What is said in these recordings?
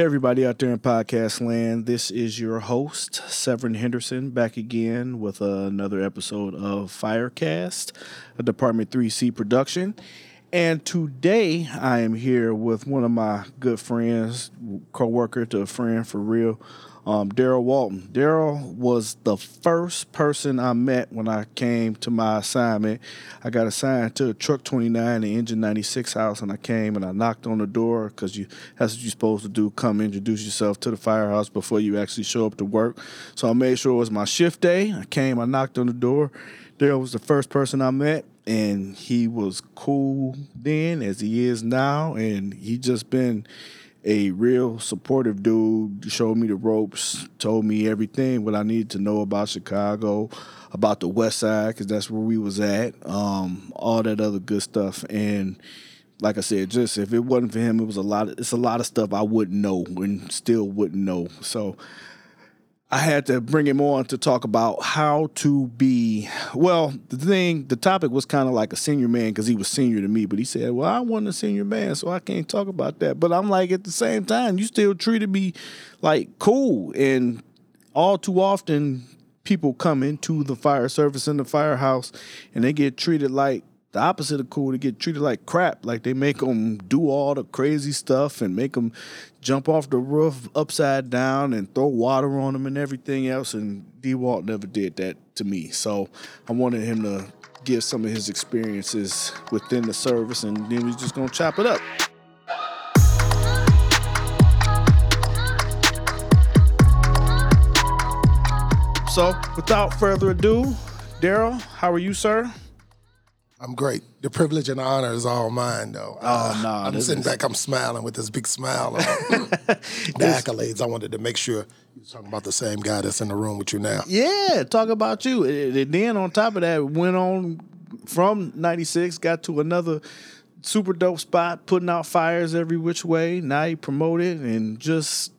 Hey, everybody out there in podcast land. This is your host, Severin Henderson, back again with another episode of Firecast, a Department 3C production. And today I am here with one of my good friends, co worker to a friend for real, um, Daryl Walton. Daryl was the first person I met when I came to my assignment. I got assigned to Truck 29, the Engine 96 house, and I came and I knocked on the door because you that's what you're supposed to do. Come introduce yourself to the firehouse before you actually show up to work. So I made sure it was my shift day. I came, I knocked on the door. Daryl was the first person I met, and he was cool then as he is now, and he just been a real supportive dude, showed me the ropes, told me everything what I needed to know about Chicago, about the West Side, because that's where we was at, um, all that other good stuff. And like I said, just if it wasn't for him, it was a lot. Of, it's a lot of stuff I wouldn't know and still wouldn't know. So I had to bring him on to talk about how to be. Well, the thing, the topic was kind of like a senior man because he was senior to me, but he said, Well, I wasn't a senior man, so I can't talk about that. But I'm like, at the same time, you still treated me like cool. And all too often, people come into the fire service in the firehouse and they get treated like the opposite of cool to get treated like crap. Like they make them do all the crazy stuff and make them jump off the roof upside down and throw water on them and everything else. And D Walt never did that to me. So I wanted him to give some of his experiences within the service, and then we're just gonna chop it up. So, without further ado, Daryl, how are you, sir? I'm great. The privilege and honor is all mine, though. Uh, Oh, no, I'm sitting is- back. I'm smiling with this big smile. On. the accolades. I wanted to make sure you was talking about the same guy that's in the room with you now. Yeah, talk about you. And and then on top of that, went on from 96, got to another super dope spot, putting out fires every which way. Now he promoted and just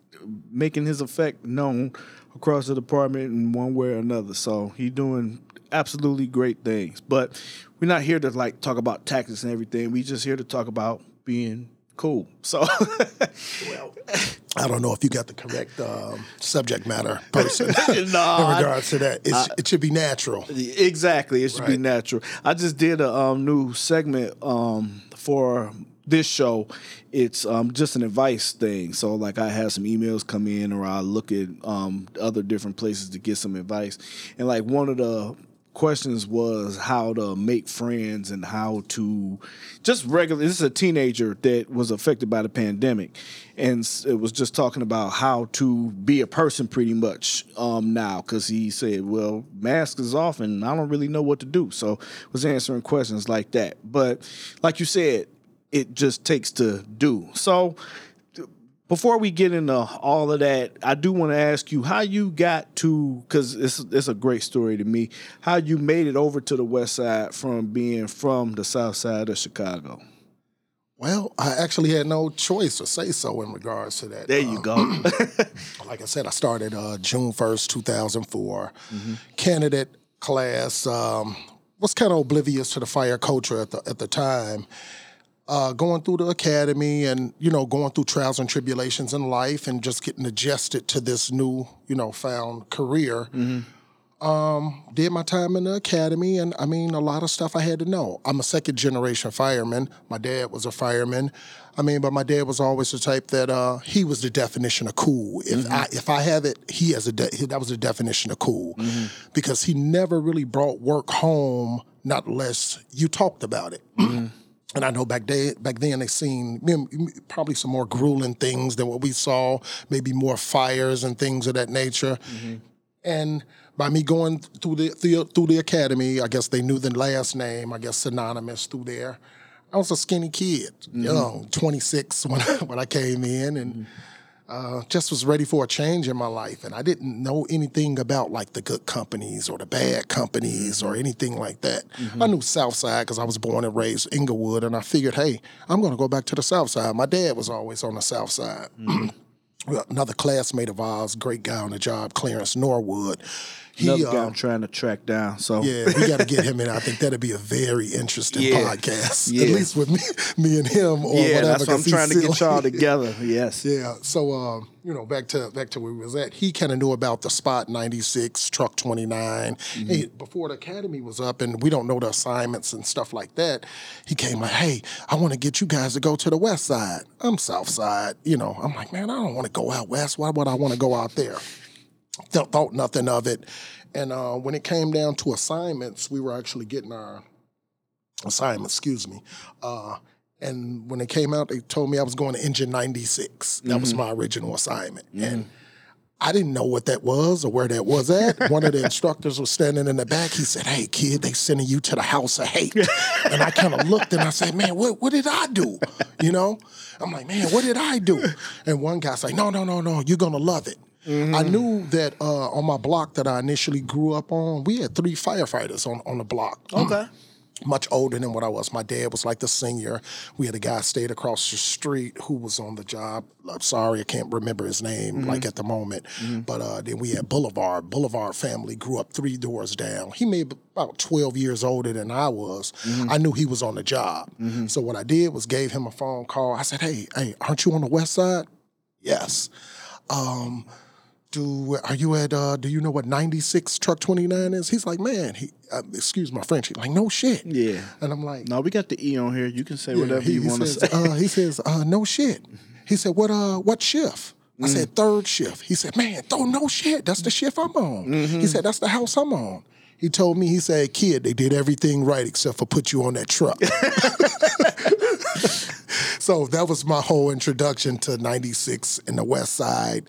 making his effect known across the department in one way or another. So he doing absolutely great things. But we're not here to like talk about tactics and everything. We just here to talk about being cool. So I don't know if you got the correct um, subject matter person No, in I- regards to that. It's, it should be natural. Exactly. It should be natural. I just did a um, new segment um, for this show. It's um, just an advice thing. So, like, I have some emails come in, or I look at um, other different places to get some advice. And like one of the questions was how to make friends and how to just regular this is a teenager that was affected by the pandemic. And it was just talking about how to be a person pretty much um now because he said well mask is off and i don't really know what to do. So was answering questions like that. But like you said it just takes to do. So before we get into all of that, I do want to ask you how you got to because it's it's a great story to me. How you made it over to the West Side from being from the South Side of Chicago. Well, I actually had no choice to say so in regards to that. There you Um, go. like I said, I started uh, June 1st, 2004. Mm-hmm. Candidate class um, was kind of oblivious to the fire culture at the, at the time. Uh, going through the academy and, you know, going through trials and tribulations in life and just getting adjusted to this new, you know, found career. Um, did my time in the academy, and I mean, a lot of stuff I had to know. I'm a second generation fireman. My dad was a fireman. I mean, but my dad was always the type that uh, he was the definition of cool. If I if I have it, he has a de- that was the definition of cool, because he never really brought work home, not unless you talked about it. And I know back day, back then they seen probably some more grueling things than what we saw, maybe more fires and things of that nature. Mm-hmm. And by me going through the, the through the academy, I guess they knew the last name. I guess synonymous through there. I was a skinny kid, mm-hmm. you know, 26 when I, when I came in, and mm-hmm. Uh, just was ready for a change in my life. And I didn't know anything about like the good companies or the bad companies or mm-hmm. anything like that. Mm-hmm. I knew Southside because I was born and raised Englewood, and I figured, hey, I'm going to go back to the South Side. My dad was always on the South Side. Mm-hmm. Well, another classmate of ours, great guy on the job, Clarence Norwood. He, Another guy um, I'm trying to track down. So Yeah, we got to get him in. I think that'd be a very interesting Yeah. podcast. Yeah. At least with me, me and him, or yeah, whatever. that's what I'm trying to get y'all together. Yes. Yeah. So, um, you know, back to back to where we was at. He kind of knew about the spot 96, truck 29. Mm-hmm. Hey, before the academy was up, and we don't know the assignments and stuff like that. He came like, "Hey, I want to get you guys to go to the west side. I'm south side. You know, I'm like, man, I don't want to go out west. Why would I want to go out there? Th- thought nothing of it. And uh, when it came down to assignments, we were actually getting our assignments. Excuse me. Uh, and when it came out, they told me I was going to Engine 96. That was my original assignment. And I didn't know what that was or where that was at. One of the instructors was standing in the back. He said, Hey, kid, they sending you to the house of hate. and I kind of looked and I said, Man, what, what did I do? You know? I'm like, Man, what did I do? And one guy's like, No, no, no, no, you're going to love it. I knew that uh, on my block that I initially grew up on, we had three firefighters on, on the block Okay. much older than what I was. My dad was like the senior. We had a guy stayed across the street who was on the job. I'm sorry, I can't remember his name like at the moment. But uh, then we had Boulevard. Boulevard family grew up three doors down. He may be about 12 years older than I was. I knew he was on the job. So what I did was gave him a phone call. I said, "Hey, hey, aren't you on the west side?" Yes. Um, do are you at uh do you know what 96 truck 29 is he's like man he uh, excuse my french he's like no shit Yeah. and i'm like No, we got the E on here. You can say yeah, whatever he, you want to say. uh, he says uh no shit he said what uh what shift I Mm. said third shift. He said, "Man, throw no shit. That's the shift I'm on." Mm-hmm. He said, "That's the house I'm on." He told me, he said, "Kid, they did everything right except for put you on that truck." so that was my whole introduction to 96 in the West Side.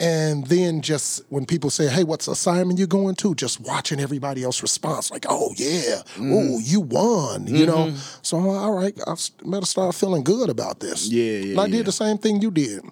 And then just when people say, hey, what's assignment you going to? Just watching everybody else response, like, oh, yeah, Mm. oh, you won, you know? So, I'm like, all right, I better start feeling good about this. Mm-hmm. Yeah, yeah, And I yeah. did the same thing you did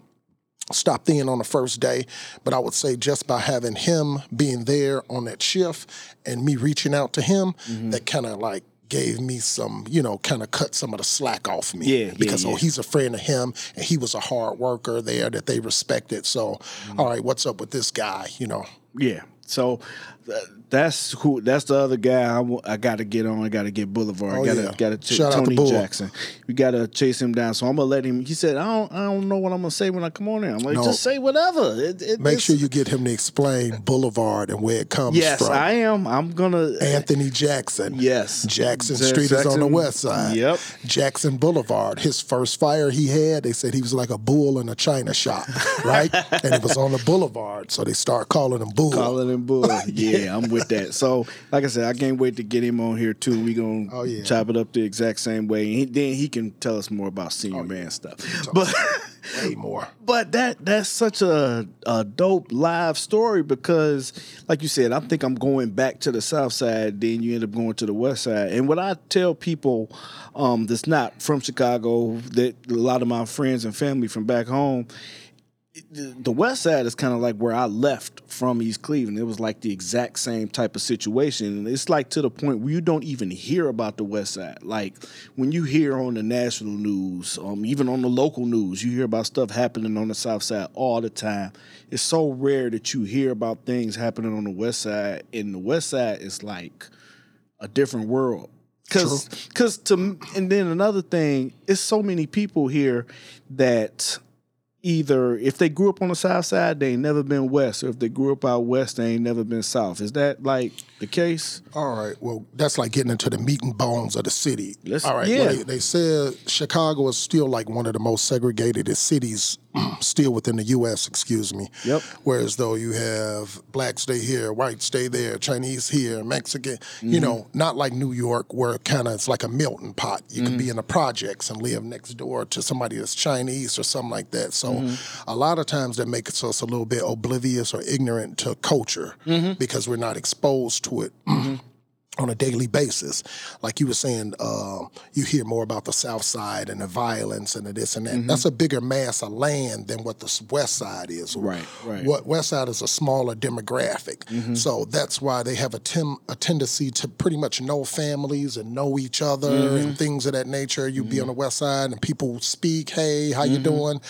stopped in on the first day, but I would say just by having him being there on that shift and me reaching out to him, Mm-hmm. that kind of like gave me some, you know, kind of cut some of the slack off me. Yeah, yeah, because oh, he's a friend of him and he was a hard worker there that they respected. So, Mm-hmm. all right, what's up with this guy? You know, Yeah. So that's who. That's the other guy I, got to get on. I got to get Boulevard. Oh, got to yeah. got to ch- out to Tony Jackson. We got to chase him down. So I'm gonna let him. He said, I don't. I don't know what I'm gonna say when I come on there. I'm like, No. just say whatever. It, it, make sure you get him to explain Boulevard and where it comes Yes, from. I am. I'm gonna. Anthony Jackson. Yes. Jackson Ja- Street is on the west side. Yep. Jackson Boulevard. His first fire he had, they said he was like a bull in a china shop, right? and it was on the boulevard, so they start calling him Bull. Calling him bull. yeah, I'm with that. So, like I said, I can't wait to get him on here too. We gonna Oh, yeah. chop it up the exact same way, and he, then he can tell us more about Oh, senior man stuff. But Way more. but that that's such a, a dope live story because, like you said, I think I'm going back to the south side. Then you end up going to the west side. And what I tell people um, that's not from Chicago, that a lot of my friends and family from back home, the west side is kind of like where I left from East Cleveland. It was like the exact same type of situation. And it's like to the point where you don't even hear about the west side. Like when you hear on the national news, um, even on the local news, you hear about stuff happening on the south side all the time. It's so rare that you hear about things happening on the west side. And the west side is like a different world. Cause, cause to, and then another thing, it's so many people here that either if they grew up on the south side, they ain't never been west, or if they grew up out west, they ain't never been south. Is that like the case? All right. Well, that's like getting into the meat and bones of the city. Let's- All right. yeah. Well, they, they said Chicago is still like one of the most segregated cities still within the U.S. Excuse me. Yep. Whereas though you have blacks stay here, whites stay there, Chinese here, Mexican. Mm-hmm. You know, not like New York where kind of it's like a melting pot. You can be Mm-hmm. in the projects and live next door to somebody that's Chinese or something like that. So Mm-hmm. a lot of times that makes us a little bit oblivious or ignorant to culture Mm-hmm. because we're not exposed to it on a daily basis. Like you were saying, uh, you hear more about the South Side and the violence and the this and that. Mm-hmm. That's a bigger mass of land than what the West Side is. Right, right. What West Side is a smaller demographic, Mm-hmm. so that's why they have a, tem- a tendency to pretty much know families and know each other Mm-hmm. and things of that nature. You be on the West Side and people speak, "Hey, how you Mm-hmm. doing?"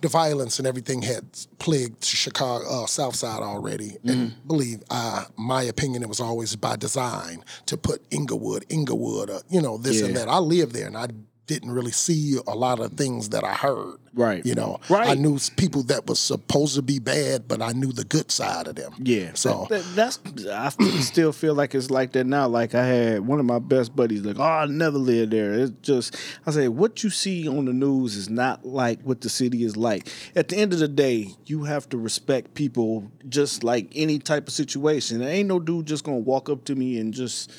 The violence and everything had plagued Chicago uh, South Side already. And believe, uh, my opinion, it was always by design to put Englewood, Englewood, uh, you know, this and that. I lived there, and I didn't really see a lot of things that I heard. Right. You know, Right. I knew people that was supposed to be bad, but I knew the good side of them. Yeah. So That- that's I still feel like it's like that now. Like I had one of my best buddies like, oh, I never lived there. It's just I say what you see on the news is not like what the city is like. At the end of the day, you have to respect people just like any type of situation. There ain't no dude just gonna walk up to me and just.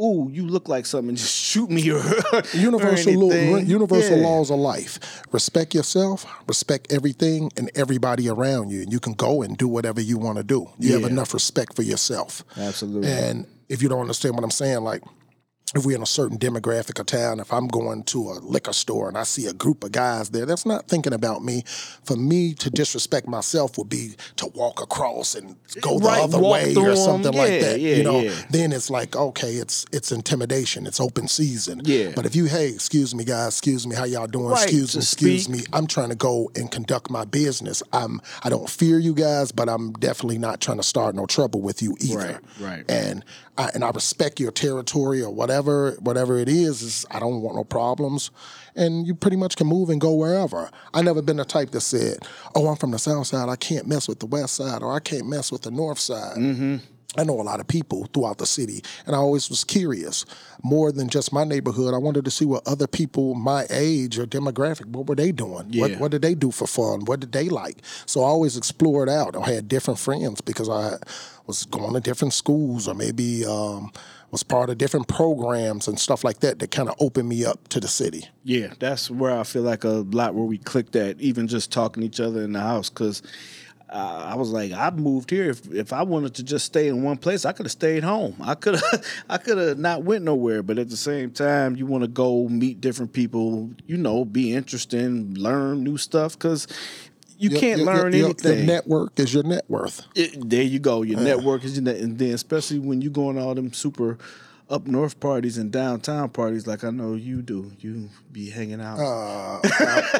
Ooh, you look like something. Just shoot me or, or universal law, universal Yeah. laws of life. Respect yourself, respect everything and everybody around you, and you can go and do whatever you want to do. You have enough respect for yourself. Absolutely. And if you don't understand what I'm saying, like if we're in a certain demographic of town, if I'm going to a liquor store and I see a group of guys there, that's not thinking about me. For me to disrespect myself would be to walk across and go the Right, other way or something like that. yeah, you know, yeah. then it's like, okay, it's it's intimidation, it's open season. Yeah. But if you, hey, excuse me, guys, excuse me, how y'all doing? Right, excuse me, excuse speak. me. I'm trying to go and conduct my business. I'm I don't fear you guys, but I'm definitely not trying to start no trouble with you either. Right, right. And I, and I respect your territory or whatever whatever it is. Is I don't want no problems, and you pretty much can move and go wherever. I never been the type that said, "Oh, I'm from the South Side. I can't mess with the West Side, or I can't mess with the North Side." Mm-hmm. I know a lot of people throughout the city, and I always was curious. More than just my neighborhood, I wanted to see what other people my age or demographic, what were they doing? Yeah. What, what did they do for fun? What did they like? So I always explored out. I had different friends because I was going to different schools or maybe um, was part of different programs and stuff like that that kind of opened me up to the city. Yeah, that's where I feel like a lot where we clicked at, even just talking to each other in the house. Because uh, I was like, I moved here. If if I wanted to just stay in one place, I could have stayed home. I could have, I could have not went nowhere. But at the same time, you want to go meet different people. You know, be interesting, learn new stuff. Because you Your- can't your- learn your, anything. Your network is your net worth. It, there you go. Your network is your net, and then especially when you go on all them super up north parties and downtown parties, like I know you do. You be hanging out. Uh,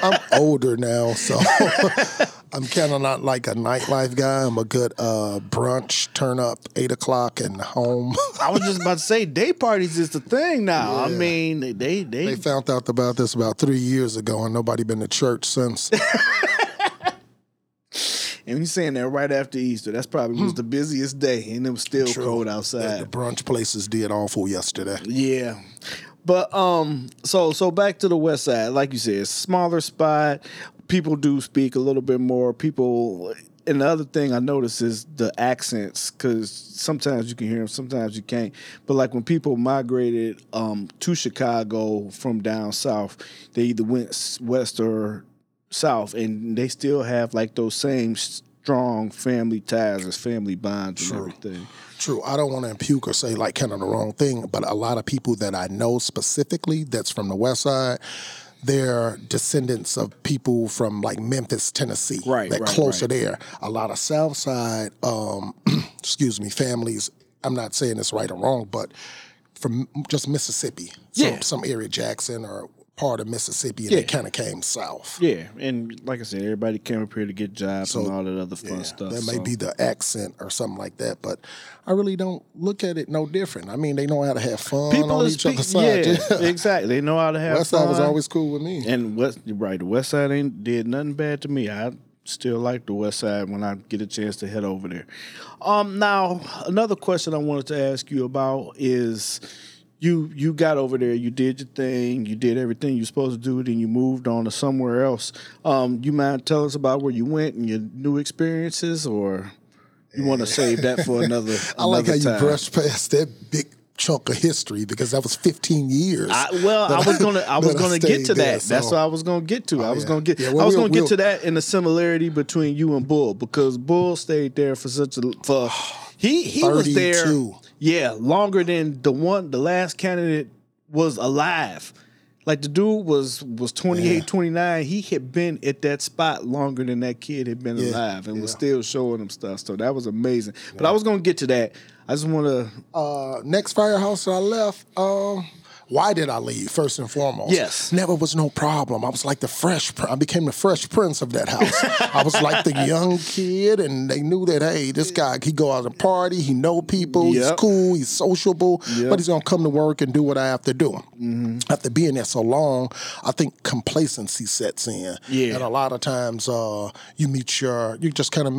I'm older now, so I'm kind of not like a nightlife guy. I'm a good uh, brunch, turn up eight o'clock and home. I was just about to say day parties is the thing now. I Yeah. mean, they they, they found out about this about three years ago, and nobody been to church since. and you're saying that right after Easter. That's probably was the busiest day, and it was still cold outside. the brunch places did awful yesterday. Yeah. But um so so back to the west side, like you said, smaller spot. People do speak a little bit more. People and the other thing I notice is the accents because sometimes you can hear them, sometimes you can't. But like when people migrated um, to Chicago from down south, they either went west or south, and they still have like those same strong family ties, as family bonds and everything. True. I don't want to impuke or say like kind of the wrong thing, but a lot of people that I know specifically that's from the West Side, they're descendants of people from like Memphis, Tennessee. Right, That right, closer right. there. A lot of South Side, um, excuse me, families. I'm not saying it's right or wrong, but from just Mississippi, some, Yeah. some area, Jackson or part of Mississippi, and Yeah. they kind of came south. Yeah, and like I said, everybody came up here to get jobs and all that other fun Yeah, stuff. That may so- be the accent or something like that, but I really don't look at it no different. I mean, they know how to have fun people on each speak- other's side. Yeah, exactly. They know how to have West fun. Side was always cool with me. and West right. The West Side ain't did nothing bad to me. I still like the West Side when I get a chance to head over there. Um, now another question I wanted to ask you about is. You you got over there, you did your thing, you did everything you're supposed to do, then you moved on to somewhere else. Um, you mind tell us about where you went and your new experiences, or you want to save that for another? I like how another you brushed past that big chunk of history because that was 15 years. I, well, I was gonna, I was gonna get stayed to there, that. That's what I was gonna get to. I was yeah. gonna get, Yeah, I was we'll- gonna get we'll- to that in the similarity between you and Bull because Bull stayed there for such a for he he was there, 32. Yeah, longer than the one the last candidate was alive. Like the dude was was 28, 29. He had been at that spot longer than that kid had been Yeah, alive and was still showing him stuff. So that was amazing. But I was gonna get to that. I just want to uh, next firehouse that I left, um, why did I leave? First and foremost, Yes. never was no problem. I was like the fresh. pr- I became the fresh prince of that house. I was like the young kid, and they knew that hey, this guy he go out and party, he know people, he's cool, he's sociable, Yep. but he's gonna come to work and do what I have to do. Mm-hmm. After being there so long, I think complacency sets in, Yeah. and a lot of times uh, you meet your, you just kind of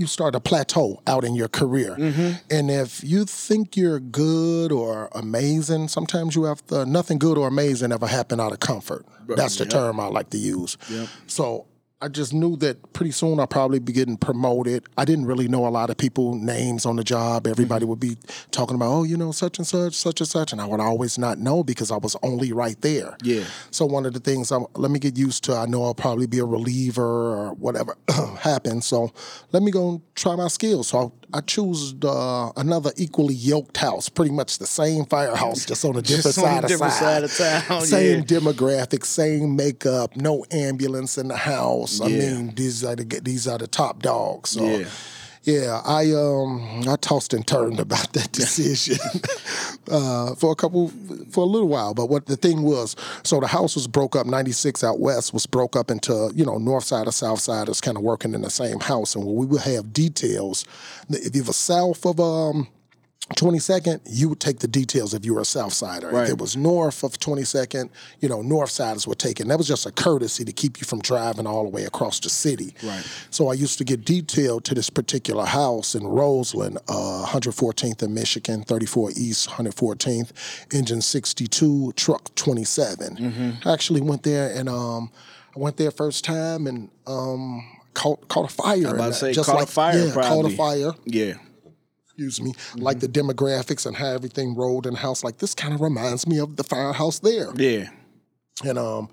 you start a plateau out in your career, Mm-hmm. and if you think you're good or amazing, sometimes you have to. Nothing good or amazing ever happened out of comfort. That's the Yep. term I like to use. Yep. So I just knew that pretty soon I'd probably be getting promoted. I didn't really know a lot of people names on the job. Mm-hmm. Everybody would be talking about, oh, you know, such and such, such and such, and I would always not know because I was only right there. Yeah. So one of the things I'm let me get used to. I know I'll probably be a reliever or whatever happens. So let me go and try my skills. So I, I choose uh, another equally yoked house, pretty much the same firehouse, just on a different Just on a side of different side. side of town, Same yeah. demographics, same makeup, no ambulance in the house. I Yeah. mean, these are the these are the top dogs. So. Yeah. Yeah, I um I tossed and turned about that decision uh, for a couple for a little while. But what the thing was, so the house was broke up. Ninety six out west was broke up into you know north side or south side is kind of working in the same house, and we would have details. If you were south of um. 22nd, you would take the details if you were a South Sider. Right. If it was north of 22nd, you know, North Siders were taken. That was just a courtesy to keep you from driving all the way across the city. Right. So I used to get detailed to this particular house in Roseland, uh, 114th in Michigan, 34 East, 114th, engine 62, truck 27. Mm-hmm. I actually went there and um, I went there first time and um, caught, caught a fire. about to say, just caught a fire, Yeah, caught a fire Yeah. Excuse me, like the demographics and how everything rolled in the house. Like this kind of reminds me of the firehouse there. Yeah. And um,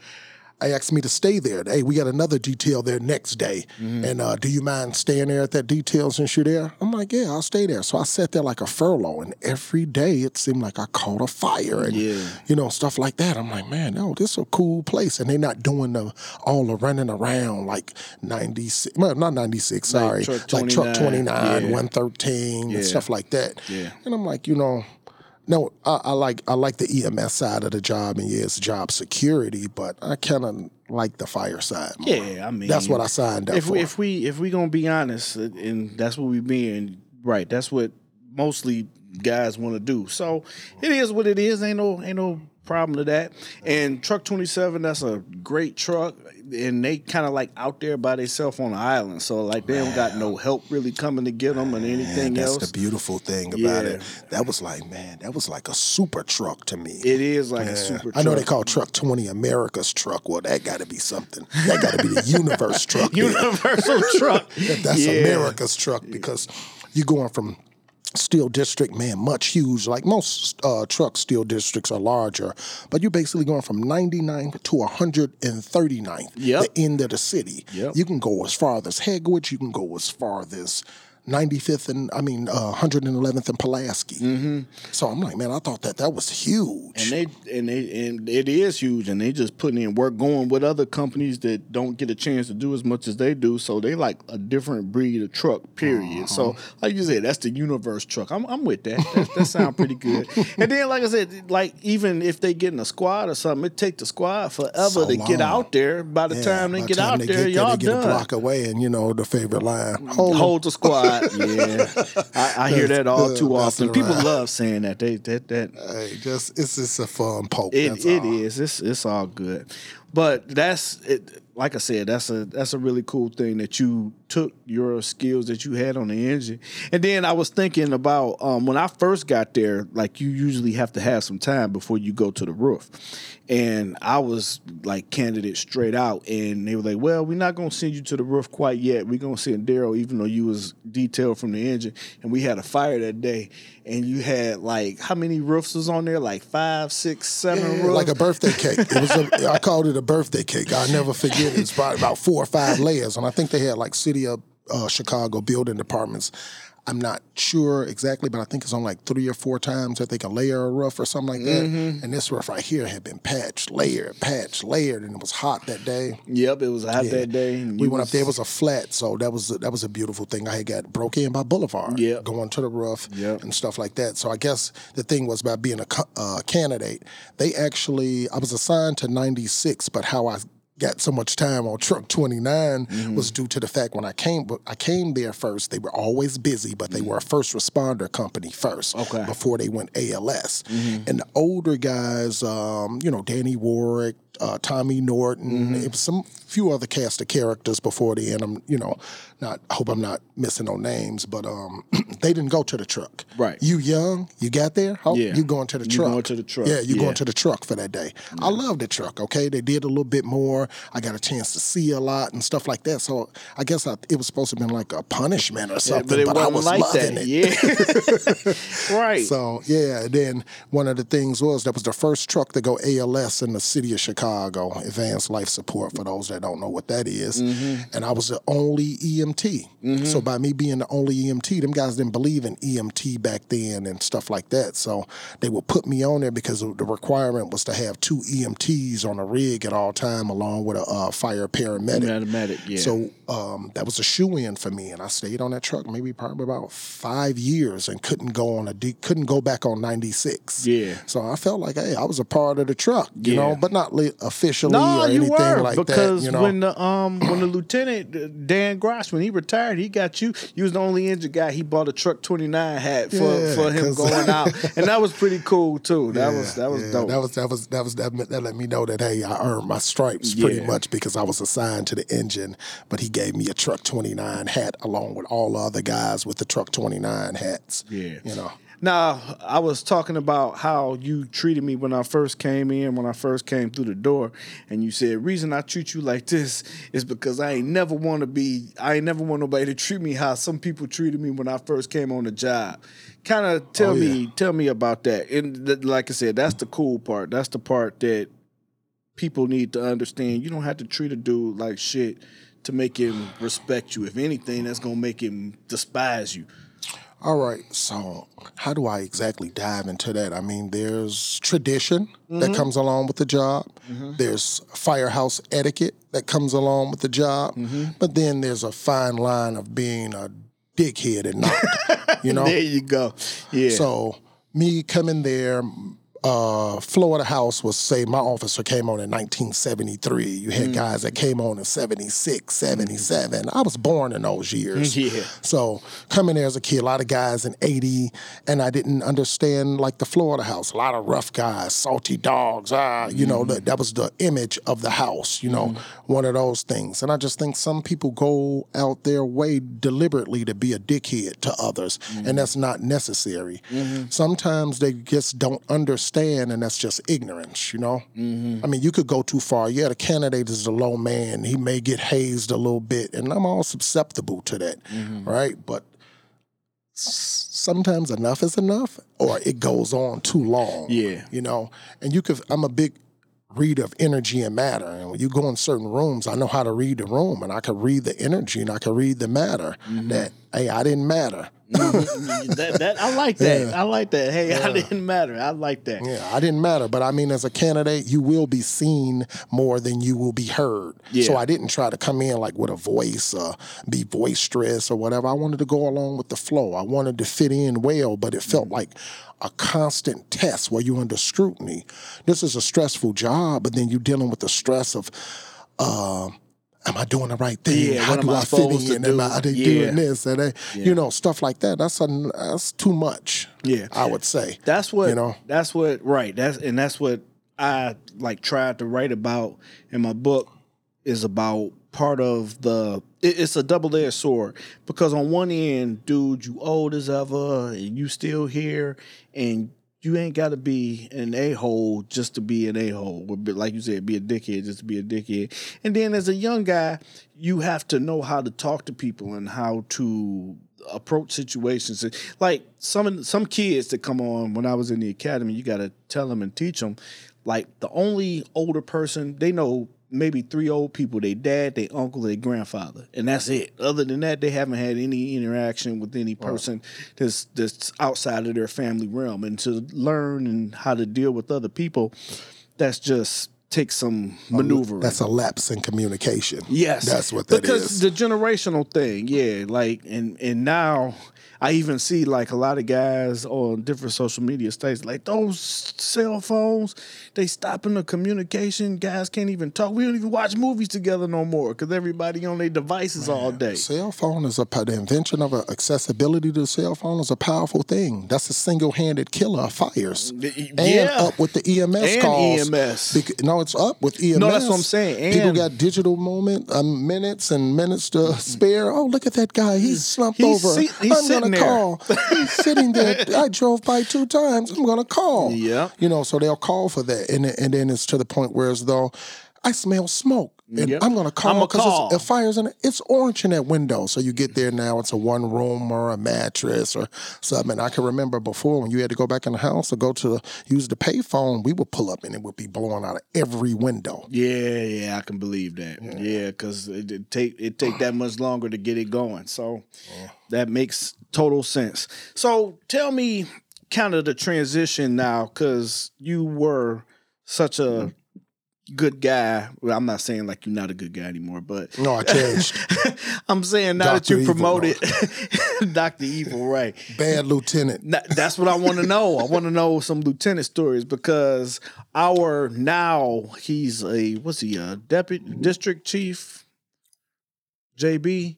I asked me to stay there. Hey, we got another detail there next day. Mm-hmm. And uh, do you mind staying there at that detail since you're there? I'm like, yeah, I'll stay there. So I sat there like a furlough, and every day it seemed like I caught a fire and Yeah. you know stuff like that. I'm like, man, no, this is a cool place, and they're not doing the all the running around like 96, well, not 96, sorry, Truck like truck 29, 29, yeah. 113, Yeah. and stuff like that. Yeah. And I'm like, you know, no, I, I like I like the EMS side of the job, and yeah, it's job security, but I kind of like the fire side. More. Yeah, I mean, that's what I signed up if for. we if we if we gonna be honest, and that's what we being right. That's what mostly guys want to do. So it is what it is. Ain't no ain't no problem to that. And truck twenty seven, that's a great truck, and they kind of like out there by themselves on the island. So like they don't got no help really coming to get them and anything that's else. the beautiful thing about Yeah. it. That was like, man, that was like a super truck to me. it is like a super. truck. I know they call truck 20 America's truck. Well, that got to be something. That got to be the universe truck. universal truck. That's Yeah. America's truck because you're going from steel district, man, much huge. Like most uh, truck steel districts are larger, but you're basically going from 99 to 139th, Yep. the end of the city. Yep. You can go as far as Hegwood, you can go as far as 95th and I mean uh, 111th and Pulaski. Mm-hmm. So I'm like, man, I thought that that was huge. And they and they and it is huge, and they just putting in work, going with other companies that don't get a chance to do as much as they do. So they like a different breed of truck. Period. So like you said, that's the universe truck. I'm I'm with that. That, that sounds pretty good. And then like I said, like even if they get in a squad or something, it take the squad forever So to get out there. By the Yeah, time they the get time out they there, get y'all they get done. a block away, and you know the favorite line. Hold, Hold the squad. yeah, I, I hear that all too often. People love saying that. They that that Hey, just it's just a fun poke. It it is. It's it's all good, but that's it. Like I said, that's a that's a really cool thing that you took your skills that you had on the engine, and then I was thinking about um, when I first got there. Like you usually have to have some time before you go to the roof, and I was like candidate straight out, and they were like, "Well, we're not gonna send you to the roof quite yet. We're gonna send Daryl, even though you was detailed from the engine, and we had a fire that day, and you had like how many roofs was on there? Like five, six, seven Yeah, roofs, like a birthday cake. It was a, I called it a birthday cake. I'll never forget it. It's probably about four or five layers. And I think they had like city of uh, Chicago building departments. I'm not sure exactly, but I think it's on like three or four times that they can layer a roof or something like that. Mm-hmm. And this roof right here had been patched, layered, patched, layered, and it was hot that day. Yep, it was hot that day. We went up there. It was a flat, so that was a, that was a beautiful thing. I had got broke in by Boulevard, Yep. going to the roof Yep. and stuff like that. So I guess the thing was about being a uh, candidate. They actually, I was assigned to '96, but how I got so much time on truck 29 Mm-hmm. was due to the fact when I came I came there first they were always busy but they were a first responder company first Mm-hmm. Okay. Mm-hmm. before they went ALS and the older guys um, you know Danny Warwick uh, Tommy Norton Mm-hmm. it was some few other cast of characters before the end I'm you know not I hope I'm not missing no names but um, they didn't go to the truck Right. you young you got there Yeah. you going to the You truck going to the truck. yeah you Yeah. going to the truck for that day I love the truck okay they did a little bit more I got a chance to see a lot and stuff like that so I guess I, it was supposed to have been like a punishment or Yeah, something but it but I was like loving that. it Yeah. right. so yeah, then one of the things was that was the first truck to go ALS in the city of Chicago, Advanced Life Support. For those that don't know what that is. Mm-hmm. and I was the only EMT. So by me being the only EMT, them guys didn't believe in EMT back then and stuff like that. So they would put me on there because the requirement was to have two EMTs on a rig at all time, along with a uh, fire paramedic. Automatic, yeah. So um, that was a shoe in for me, and I stayed on that truck maybe probably about five years and couldn't go on a de- couldn't go back on ninety six. Yeah. So I felt like hey, I was a part of the truck, you Yeah. know, but not li- officially No, or you anything were like because that. You know, when the um when the lieutenant uh, Dan Gross when he retired, he got you. You was the only injured guy. He bought a truck twenty nine hat for, Yeah, for him going out, and that was pretty cool too. That was that was yeah, dope. That was that was that was that, meant- that let me know that hey, I earned my stripes pretty Yeah. much because I was assigned to the engine. But he gave me a truck twenty nine hat along with all the other guys with the truck twenty nine hats. Yeah. you know. Now, I was talking about how you treated me when I first came in, when I first came through the door, and you said, "Reason I treat you like this is because I ain't never want to be, I ain't never want nobody to treat me how some people treated me when I first came on the job." Kind of tell Oh, me, tell me about that. And th- like I said, that's the cool part. That's the part that people need to understand. You don't have to treat a dude like shit to make him respect you. If anything, that's gonna make him despise you. All right, so how do I exactly dive into that? I mean, there's tradition that mm-hmm. comes along with the job. Mm-hmm. There's firehouse etiquette that comes along with the job. Mm-hmm. But then there's a fine line of being a dickhead and not. you know, There you go. Yeah. so me coming there, uh, the house was say my officer came on in 1973. You had mm. guys that came on in 76, mm. 77. I was born in those years. Yeah. So coming there as a kid, a lot of guys in 80, and I didn't understand like the Florida house. A lot of rough guys, salty dogs. Ah, you know, that, mm. that was the image of the house, you know, one of those things. And I just think some people go out their way deliberately to be a dickhead to others, and that's not necessary. Mm-hmm. Sometimes they just don't understand, and that's just ignorance, you know? Mm-hmm. I mean, you could go too far. Yeah, the candidate is a low man. He may get hazed a little bit, and I'm all susceptible to that, mm-hmm. right? But sometimes enough is enough, or it goes on too long. Yeah. You know, and you could, I'm a big reader of energy and matter. And when you go in certain rooms, I know how to read the room and I can read the energy and I can read the matter mm-hmm. that, hey, I didn't matter. That, that I like that. I like that. Hey, I didn't matter. I like that. Yeah, I didn't matter. But I mean, as a candidate, you will be seen more than you will be heard. Yeah. So I didn't try to come in like with a voice, uh, be boisterous or whatever. I wanted to go along with the flow. I wanted to fit in well, but it felt like a constant test where you're under scrutiny. This is a stressful job, but then you're dealing with the stress of, uh, am I doing the right thing? Yeah, How do I I fit in? Am I, are they Yeah. doing this? Are they, you know, stuff like that. That's a, that's too much. Yeah. I would say. That's what You know? That's what right. That's and that's what I like tried to write about in my book is about part of the it- it's a double edged sword because on one end, dude, you old as ever and you still here and you ain't got to be an a hole just to be an a hole. Like you said, be a dickhead just to be a dickhead. And then as a young guy, you have to know how to talk to people and how to approach situations. Like some some kids that come on when I was in the academy, you got to tell them and teach them. Like the only older person they know maybe three old people: their dad, their uncle, their grandfather, and that's it. Other than that, they haven't had any interaction with any person that's that's outside of their family realm. And to learn and how to deal with other people, that's just takes some maneuvering. That's a lapse in communication. Yes, That's what that because is. the generational thing, yeah. Like, and and now I even see like a lot of guys on different social media states, like those cell phones, they stopping the communication. Guys can't even talk. We don't even watch movies together no more because everybody on their devices all day. Cell phone is a the invention of accessibility to the cell phone is a powerful thing. That's a single handed killer of fires. And yeah. up with the EMS And calls. EMS. No, it's up with EMS. No, that's what I'm saying. People And- got digital moment um, minutes and minutes to spare. Oh, look at that guy. He's slumped He's over. sit- he's I'm gonna call. He's sitting there. I drove by two times. I'm gonna call. Yeah. You know, so they'll call for that, and then- and then it's to the point where as though I smell smoke, and Yep. I'm gonna call because it fires in it. It's orange in that window. So you get there now. It's a one room or a mattress or something. I can remember before when you had to go back in the house or go to the, use the payphone. We would pull up and it would be blowing out of every window. Yeah, yeah, I can believe that. Yeah, because it, it take it take that much longer to get it going. So that makes total sense. So tell me, kind of the transition now, because you were such a good guy. Well, I'm not saying like you're not a good guy anymore, but No, I changed. I'm saying now that you promoted Doctor Evil, right? Bad lieutenant. That's what I want to know. I want to know some lieutenant stories because our now he's a what's he a deputy district chief, JB.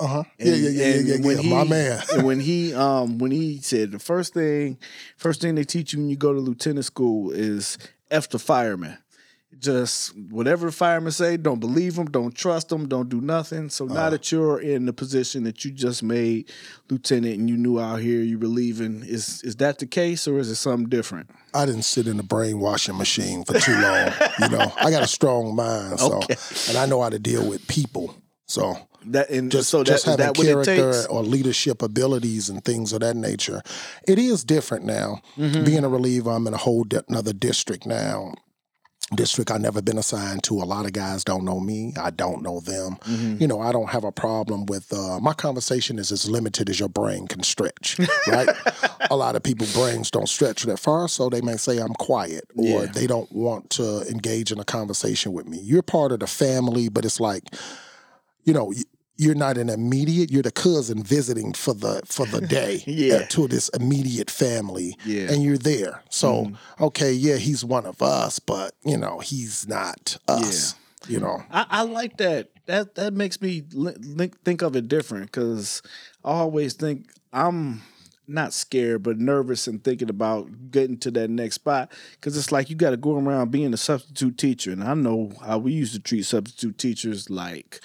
Uh huh. Yeah, yeah, yeah, yeah, yeah. when yeah. he, My man. and when he um when he said the first thing first thing they teach you when you go to lieutenant school is F the fireman. Just whatever the firemen say, don't believe them, don't trust them, don't do nothing. So now Uh. that you're in the position that you just made lieutenant and you knew out here you were leaving, is is that the case or is it something different? I didn't sit in the brainwashing machine for too long. you know, I got a strong mind, so Okay. and I know how to deal with people. So That and just, so just is having that character or leadership abilities and things of that nature. It is different now. Mm-hmm. Being a reliever, I'm in a whole di- another district now. District I've never been assigned to. A lot of guys don't know me. I don't know them. Mm-hmm. You know, I don't have a problem with uh, my conversation is as limited as your brain can stretch. Right? a lot of people brains don't stretch that far, so they may say I'm quiet or Yeah. they don't want to engage in a conversation with me. You're part of the family, but it's like you know, you're not an immediate. You're the cousin visiting for the for the day Yeah. uh, to this immediate family, Yeah. Mm-hmm. and you're there. So okay, yeah, he's one of us, but you know, he's not us. You know, I, I like that. That that makes me think of it different because I always think I'm not scared but nervous and thinking about getting to that next spot because it's like you got to go around being a substitute teacher, and I know how we used to treat substitute teachers like.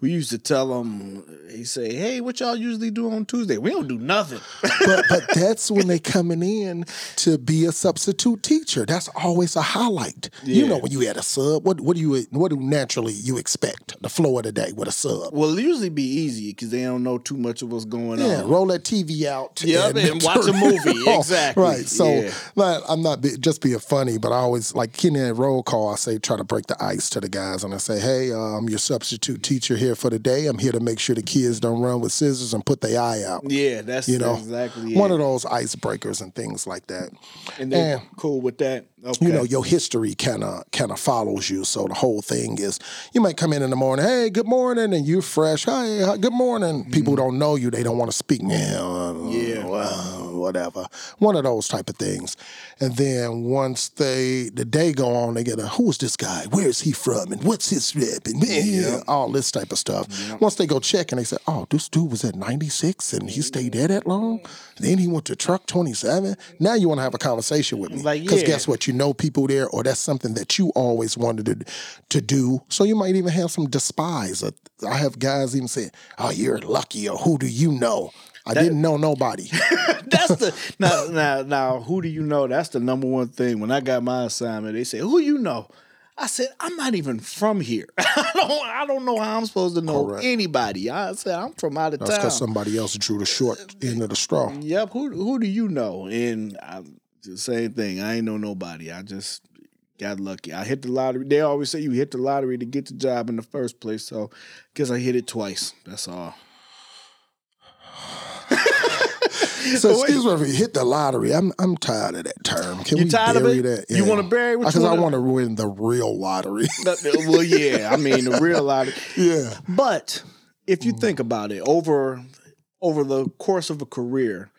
We used to tell them, they say, "Hey, what y'all usually do on Tuesday? We don't do nothing." but but that's when they coming in to be a substitute teacher. That's always a highlight. You know, when you had a sub, what what do you what do naturally you expect the flow of the day with a sub? well, it usually be easy because they don't know too much of what's going Yeah, on. Yeah, roll that TV out. Yep, and watch a movie. Exactly. Right. So, Yeah. like, I'm not be, just being funny, but I always like Kenny roll call. I say try to break the ice to the guys, and I say, "Hey, uh, I'm your substitute teacher here for the day. I'm here to make sure the kids don't run with scissors and put their eye out." Yeah, that's You know, exactly one it. of those icebreakers and things like that. and they're and- cool with that. Okay. you know your history kind of kind of follows you so the whole thing is you might come in in the morning hey good morning and you're fresh hey hi- good morning people don't know you they don't want to speak man uh, Mm-hmm. Yeah. well, whatever. One of those type of things. And then once they the day go on they get a who's this guy? Where's he from? And what's his rep? And yeah, all this type of stuff. Once they go check and they say oh this dude was at 96 and he stayed there that long? Then he went to truck 27 now you want to have a conversation with me. Like, because yeah. guess what? You know people there or that's something that you always wanted to, to do. So you might even have some despise i have guys even say oh you're lucky or who do you know i didn't know nobody that's the now now now who do you know? That's the number one thing. When I got my assignment, they said, Who you know? I said, I'm not even from here. I don't I don't know how I'm supposed to know Correct. anybody. I said, I'm from out of that's town. because somebody else drew the short end of the straw Yep. Who who do you know? And I, the same thing. I ain't know nobody. I just got lucky. I hit the lottery. They always say you hit the lottery to get the job in the first place. So guess I hit it twice. That's all. So excuse me if you hit the lottery. I'm I'm tired of that term. Can You we tired of bury it? that? You wanna bury it? What uh, you Because I wanna- win the real lottery. well, yeah. I mean, the real lottery. yeah. But if you mm. think about it, over over the course of a career,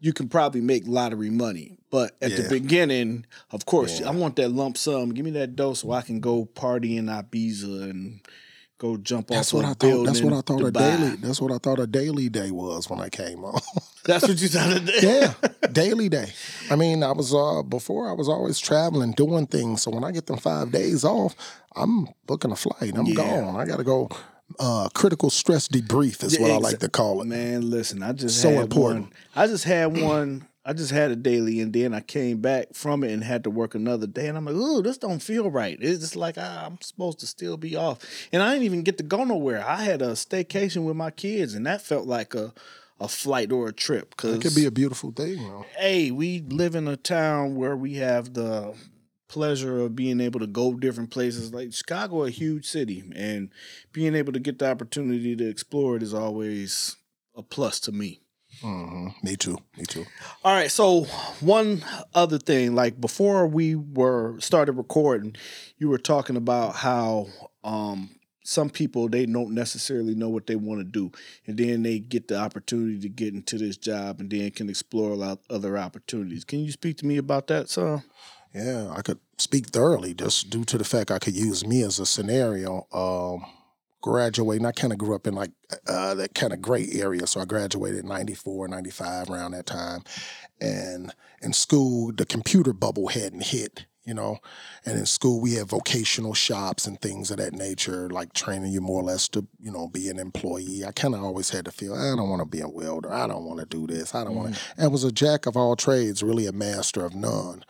you can probably make lottery money. But at the beginning, of course, Yeah. I want that lump sum. Give me that dough so I can go party in Ibiza and go jump That's off what I thought. That's what I thought a daily. That's what I thought a Daley day was when I came on. That's what you thought a day. yeah, Daley day. I mean, I was uh before I was always traveling, doing things. So when I get them five days off, I'm booking a flight. I'm Yeah. gone. I got to go. Uh, critical stress debrief is what I like to call it. Man, listen, I just So important. one. I just had one. I just had a Daley, and then I came back from it and had to work another day. And I'm like, ooh, this don't feel right. It's just like ah, I'm supposed to still be off, and I didn't even get to go nowhere. I had a staycation with my kids, and that felt like a a flight or a trip. Because It could be a beautiful thing. though. hey, we live in a town where we have the pleasure of being able to go different places. Like Chicago, a huge city, and being able to get the opportunity to explore it is always a plus to me. Hmm Me too. Me too. All right, so one other thing, like before we were started recording, you were talking about how um some people they don't necessarily know what they want to do and then they get the opportunity to get into this job and then can explore a lot other opportunities. Can you speak to me about that, sir? Yeah, I could speak thoroughly just due to the fact I could use me as a scenario. Um, graduating, I kind of grew up in like uh, that kind of gray area. So I graduated in 94, 95, around that time. And in school, the computer bubble hadn't hit, you know. And in school, we had vocational shops and things of that nature, like training you more or less to, you know, be an employee. I kind of always had to feel, I don't want to be a welder. I don't want to do this. I don't want to. And was a jack of all trades, really a master of none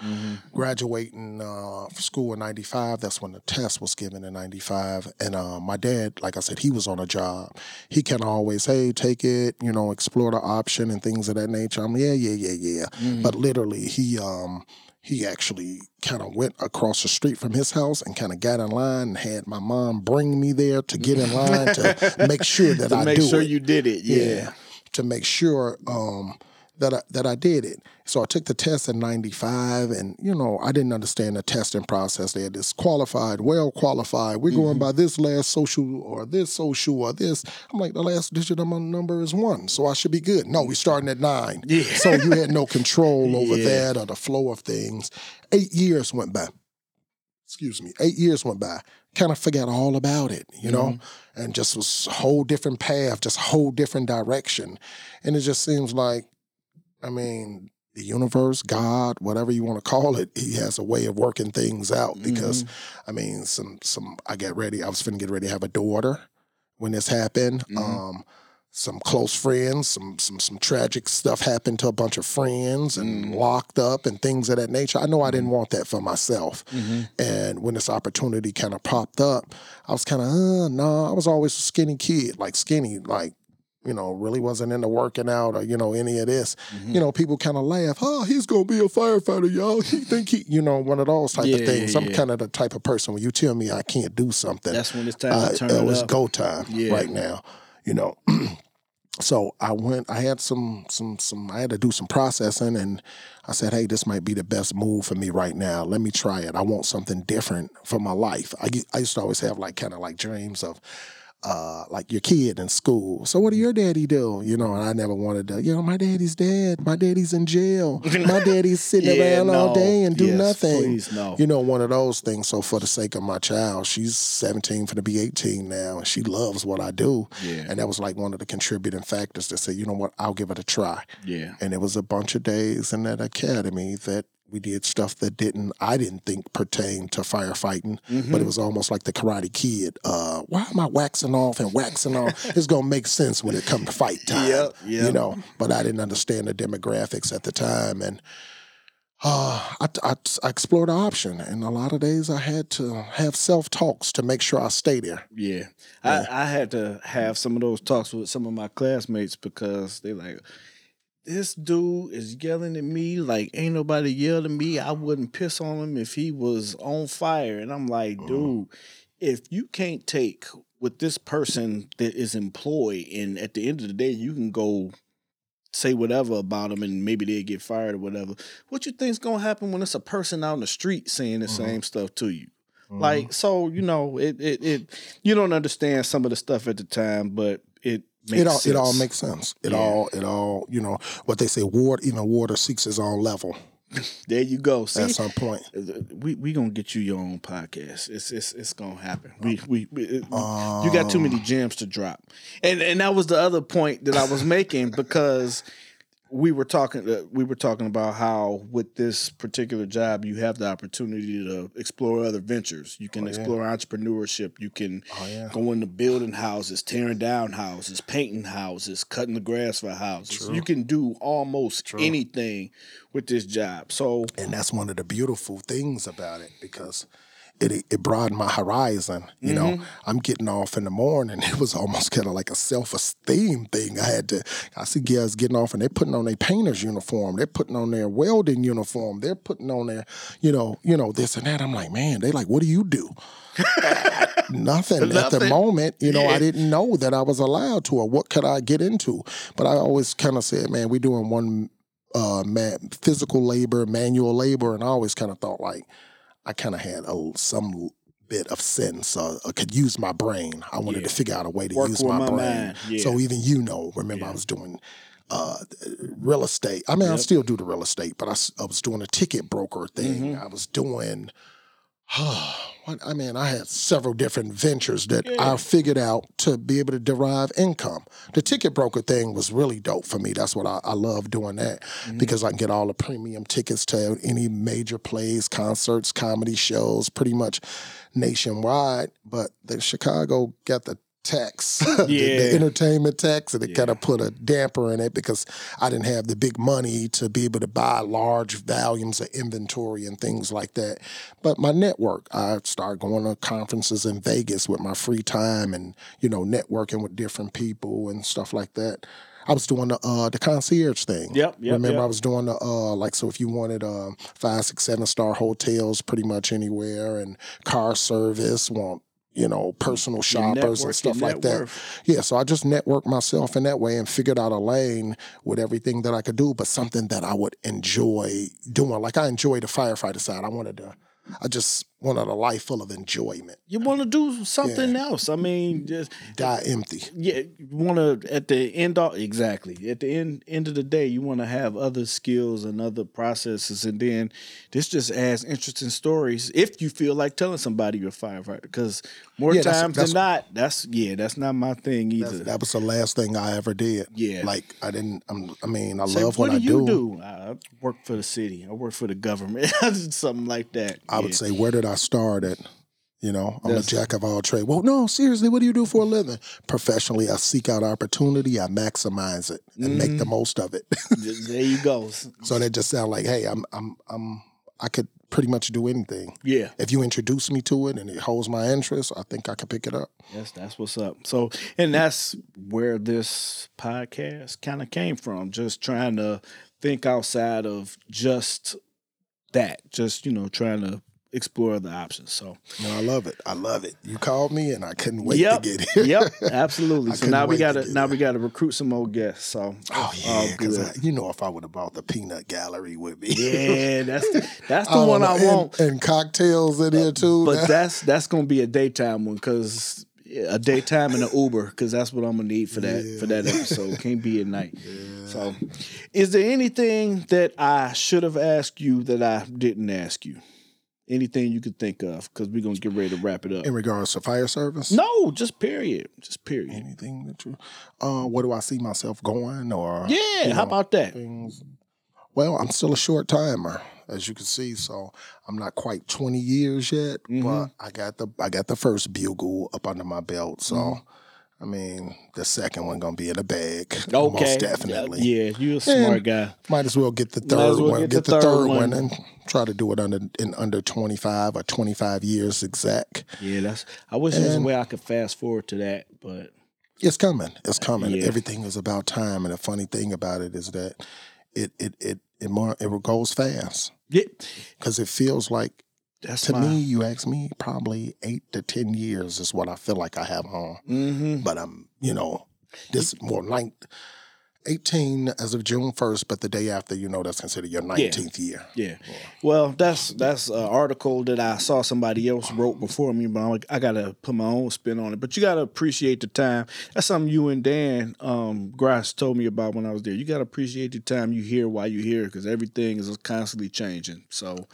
graduating uh, school in 95 that's when the test was given in 95 and uh, my dad like i said he was on a job he kind of always hey take it you know explore the option and things of that nature i'm yeah yeah yeah yeah but literally he um he actually kind of went across the street from his house and kind of got in line and had my mom bring me there to get in line to make sure that To I make do sure it you did it. Yeah. to make sure um, that I, that I did it. So I took the test in '95, and you know I didn't understand the testing process. They had this qualified, well qualified. We're going mm-hmm. by this last social or this social or this. I'm like the last digit of my number is one, so I should be good. No, we're starting at nine. Yeah. So you had no control over Yeah. that or the flow of things. Eight years went by excuse me, eight years went by. Kind of forgot all about it, you know, mm-hmm. and just was a whole different path, just a whole different direction. And it just seems like, I mean, the universe, God, whatever you want to call it, he has a way of working things out because I mean, some some I get ready, I was finna get ready to have a daughter when this happened. Mhm. Um some close friends, some some some tragic stuff happened to a bunch of friends and Mm. locked up and things of that nature. I know I didn't want that for myself. Mhm. And when this opportunity kind of popped up, I was kind of, uh, no, I was always a skinny kid, like skinny, like, you know, really wasn't into working out or, you know, any of this. Mm-hmm. You know, people kind of laugh, oh, he's going to be a firefighter, y'all. He think he, you know, one of those type Yeah, of things. yeah, I'm yeah. kind of the type of person when you tell me I can't do something, That's when it's time uh, to turn it it was up. go time right now, you know. so I went. I had some some some. I had to do some processing, and I said, "Hey, this might be the best move for me right now. Let me try it. I want something different for my life." I, I used to always have like kind of like dreams of. Uh, like your kid in school. So what do your daddy do? You know, and I never wanted to, you know, my daddy's dead. My daddy's in jail. My daddy's sitting Yeah, around all day and do Yes, nothing Please no. you know, one of those things. So for the sake of my child, she's 17 for to be 18 now, and she loves what I do. Yeah. And that was like one of the contributing factors to say, you know what, I'll give it a try. Yeah. And it was a bunch of days in that academy that we did stuff that didn't, I didn't think pertained to firefighting, Mm-hmm. but it was almost like the Karate Kid. Uh, why am I waxing off and waxing off? It's gonna make sense when it comes to fight time. Yep, You know, but I didn't understand the demographics at the time, and uh, I, I, I explored the option, and a lot of days I had to have self talks to make sure I stay there. Yeah. I, I had to have some of those talks with some of my classmates because they like this dude is yelling at me like ain't nobody yelled at me. I wouldn't piss on him if he was on fire. And I'm like, Mhm. dude, if you can't take with this person that is employed, and at the end of the day, you can go say whatever about them and maybe they get fired or whatever. What you think's gonna happen when it's a person out in the street saying the Mhm. same stuff to you? Mhm. Like, so you know, it, it it you don't understand some of the stuff at the time, but it all sense. it all makes sense. It Yeah. all it all you know what they say. Water even water seeks its own level there you go. See, at some point. we we gonna get you your own podcast. It's it's it's gonna happen. We we, we Um, you got too many gems to drop, and and that was the other point that I was making because we were talking uh, we were talking about how with this particular job you have the opportunity to explore other ventures. You can Oh, yeah. explore entrepreneurship. You can Oh yeah. go into building houses, tearing down houses, painting houses, cutting the grass for houses. True. You can do almost True. anything with this job. So and that's one of the beautiful things about it because it it broadened my horizon. You know, Mm-hmm. I'm getting off in the morning. It was almost kind of like a self esteem thing. I had to. I see guys getting off and they're putting on their painter's uniform. They're putting on their welding uniform. They're putting on their, you know, you know this and that. I'm like, man, they like, what do you do? Nothing, at the moment. You know, Yeah. I didn't know that I was allowed to, or what could I get into? But I always kind of said, man, we're doing one uh, man, physical labor, manual labor, and I always kind of thought like I kind of had a, some bit of sense. Uh, I could use my brain. I wanted Yeah. to figure out a way to Work use my, my brain. Yeah. So even you know, remember I was doing uh, real estate. I mean, I still do the real estate, but I was doing a ticket broker thing. Mhm. I was doing. what I mean, I had several different ventures that Yeah. I figured out to be able to derive income. The ticket broker thing was really dope for me. That's what I, I love doing that Mm-hmm. because I can get all the premium tickets to any major plays, concerts, comedy shows, pretty much nationwide. But the Chicago got the tax, the, the entertainment tax, and it Yeah. kind of put a damper in it because I didn't have the big money to be able to buy large volumes of inventory and things like that. But my network, I started going to conferences in Vegas with my free time and, you know, networking with different people and stuff like that. I was doing the uh, the concierge thing. Yep, yep, Remember, yep. I was doing the uh, like so if you wanted uh, five, six, seven star hotels, pretty much anywhere, and car service, want you know personal shoppers and stuff like that. Yeah, so I just networked myself in that way and figured out a lane with everything that I could do, but something that I would enjoy doing. Like I enjoy the firefighter side. I wanted to, I just wanted a life full of enjoyment. You want to do something else. I mean, mm-hmm. just Die empty. yeah, you want to at the end all exactly at the end end of the day, you want to have other skills and other processes, and then this just adds interesting stories. If you feel like telling somebody you're a firefighter, because more Yeah, times that's- than not, that's yeah, that's not my thing either. That was the last thing I ever did. Yeah. Like I didn't. I'm, I mean, I Say, love what what, do I you do? I work for the city. I work for the government. Something like that. I would say, where did I start started. You know, I'm a jack of all trades. Well, no, seriously, what do you do for a living? Professionally, I seek out opportunity, I maximize it, and make Mm-hmm. the most of it. there you go. so that just sound like, hey, I'm, I'm, I'm, I could pretty much do anything. Yeah. If you introduce me to it and it holds my interest, I think I can pick it up. Yes, that's what's up. So, and that's where this podcast kind of came from. Just trying to think outside of just that. Just you know, trying to explore the options. So, No, I love it. I love it. You called me, and I couldn't wait yep, to get here. yep, absolutely. So now we gotta now we gotta recruit some more guests. So, Oh yeah, because you know, if I would have bought the peanut gallery with me, yeah, that's the, that's the don't one I and- want. and, cocktails in here too. But that's that's gonna be a daytime one because a daytime and an Uber because that's what I'm gonna need for that for that episode. Can't be at night. So, is there anything that I should have asked you that I didn't ask you? Anything you could think of? Because we're gonna get ready to wrap it up. in regards to fire service. No, just period. Just period. anything that you uh where do I see myself going or Yeah, how know, about that? things well I'm still a short timer as you can see so I'm not quite 20 years yet Mhm. but I got the I got the first bugle up under my belt so Mhm. I mean the second one gonna be in a bag Okay, most definitely Yeah, you're a smart And- guy. might as well get the third well one get get, the the, third third, one. one. and try to do it under in under 25 or 25 years exact Yeah, that's. I wish there was a way I could fast forward to that, but It's coming. It's coming. Yeah. Everything is about time. And the funny thing about it is that it it it it more it goes fast Yeah, because it feels like that's to my, me. You ask me, probably eight to ten years is what I feel like I have on. hmm But I'm you know this more like 18 as of June 1st, but the day after, you know, that's considered your 19th year. Yeah. Well, that's that's an article that I saw somebody else wrote before me, but I'm like, I gotta put my own spin on it. But you gotta appreciate the time. That's something you and Dan um, Grass told me about when I was there. You gotta appreciate the time you hear while you hear because everything is constantly changing. So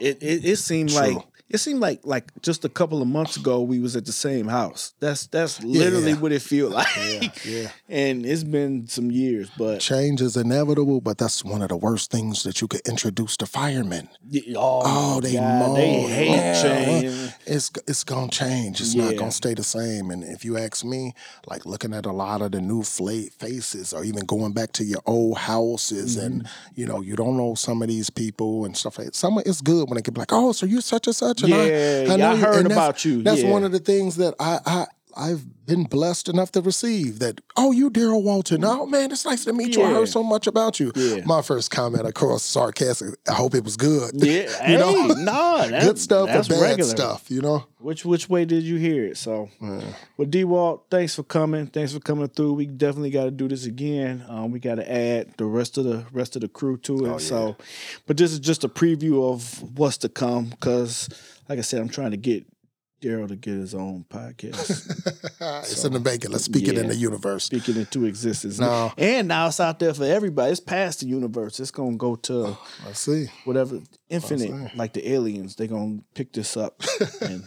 it it, it seemed True. like it seemed like like just a couple of months ago we was at the same house. That's that's literally yeah. what it feel like. yeah. And it's been some years, but Change is inevitable, but that's one of the worst things that you could introduce to firemen. oh, Oh, they God, they hate Yeah. change. It's it's gonna change. It's Yeah. not gonna stay the same. And if you ask me, like looking at a lot of the new faces, or even going back to your old houses, and Mm-hmm. you know you don't know some of these people and stuff like. Some it's good when they can be like, "Oh, so you're such and such." And Yeah, yeah, I you." heard And that's- about you. That's Yeah. one of the things that I I. I've been blessed enough to receive that. Oh, you Daryl Walton. Oh man, it's nice to meet you. I heard so much about you. Yeah. My first comment, of course, sarcastic. I hope it was good. Yeah, you hey, know, nah, good stuff that's or bad regular. stuff. You know. Which which way did you hear it? So, well, D Walt, thanks for coming. Thanks for coming through. We definitely got to do this again. Um, we got to add the rest of the rest of the crew to it. So, but this is just a preview of what's to come. Because, like I said, I'm trying to get Daryl to get his own podcast, it's in the making. Let's speak it in the universe. speaking into existence. No. And now it's out there for everybody. It's past the universe. It's gonna go to Let's see. whatever infinite, like the aliens. They're gonna pick this up and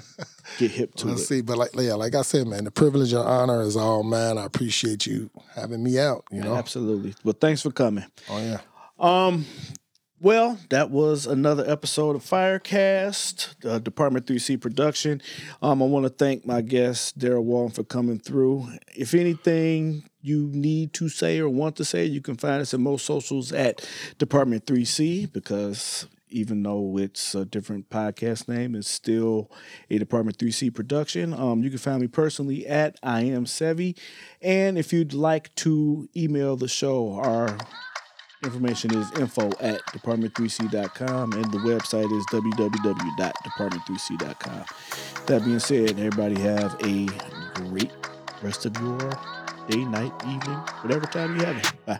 get hip to Let's it. see. But like, yeah, like I said, man, the privilege and honor is all mine. I appreciate you having me out. You know. Absolutely. Well, thanks for coming. Oh yeah. Um, well, that was another episode of Firecast, uh, Department 3C production. Um, I want to thank my guest, Daryl Walton, for coming through. If anything you need to say or want to say, you can find us in most socials at Department 3C because even though it's a different podcast name, it's still a Department 3C production. Um, you can find me personally at I am Sevi. And if you'd like to email the show, our information is info at department3c.com and the website is www.department3c.com. That being said, everybody have a great rest of your day, night, evening, whatever time you have it. Bye.